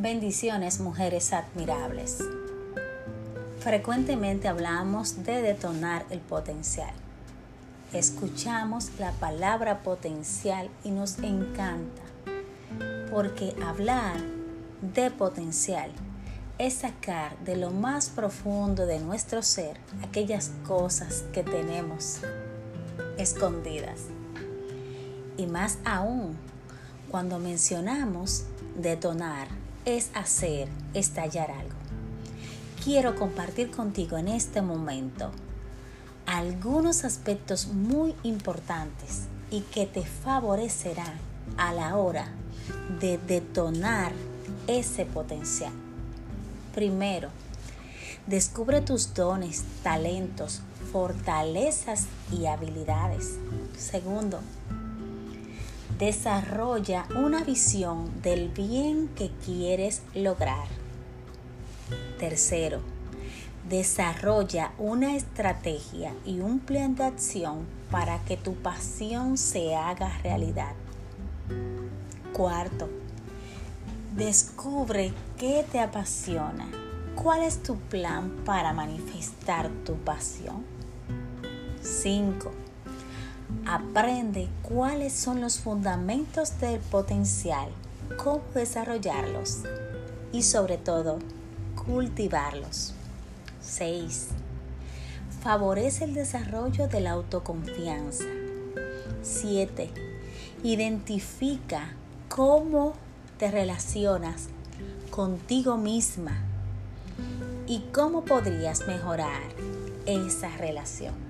Bendiciones, mujeres admirables. Frecuentemente hablamos de detonar el potencial. Escuchamos la palabra potencial y nos encanta, porque hablar de potencial es sacar de lo más profundo de nuestro ser aquellas cosas que tenemos escondidas. Y más aún, cuando mencionamos detonar, es hacer estallar algo. Quiero compartir contigo en este momento algunos aspectos muy importantes y que te favorecerán a la hora de detonar ese potencial. Primero, descubre tus dones, talentos, fortalezas y habilidades. Segundo, desarrolla una visión del bien que quieres lograr. Tercero, desarrolla una estrategia y un plan de acción para que tu pasión se haga realidad. Cuarto, descubre qué te apasiona. ¿Cuál es tu plan para manifestar tu pasión? 5 Aprende cuáles son los fundamentos del potencial, cómo desarrollarlos y sobre todo cultivarlos. 6. Favorece el desarrollo de la autoconfianza. 7. Identifica cómo te relacionas contigo misma y cómo podrías mejorar esa relación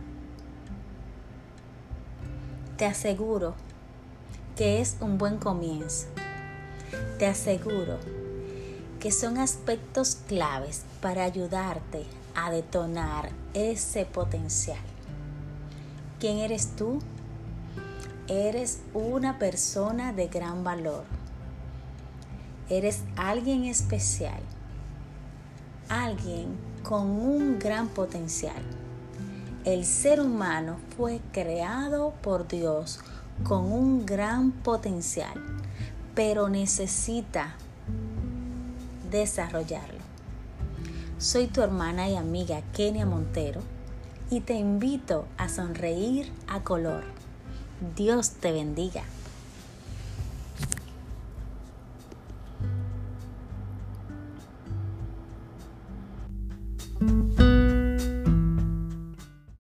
te aseguro que es un buen comienzo. Te aseguro que son aspectos claves para ayudarte a detonar ese potencial. ¿Quién eres tú? Eres una persona de gran valor. Eres alguien especial. Alguien con un gran potencial el ser humano fue creado por Dios con un gran potencial, pero necesita desarrollarlo. Soy tu hermana y amiga Kenia Montero y te invito a sonreír a color. Dios te bendiga.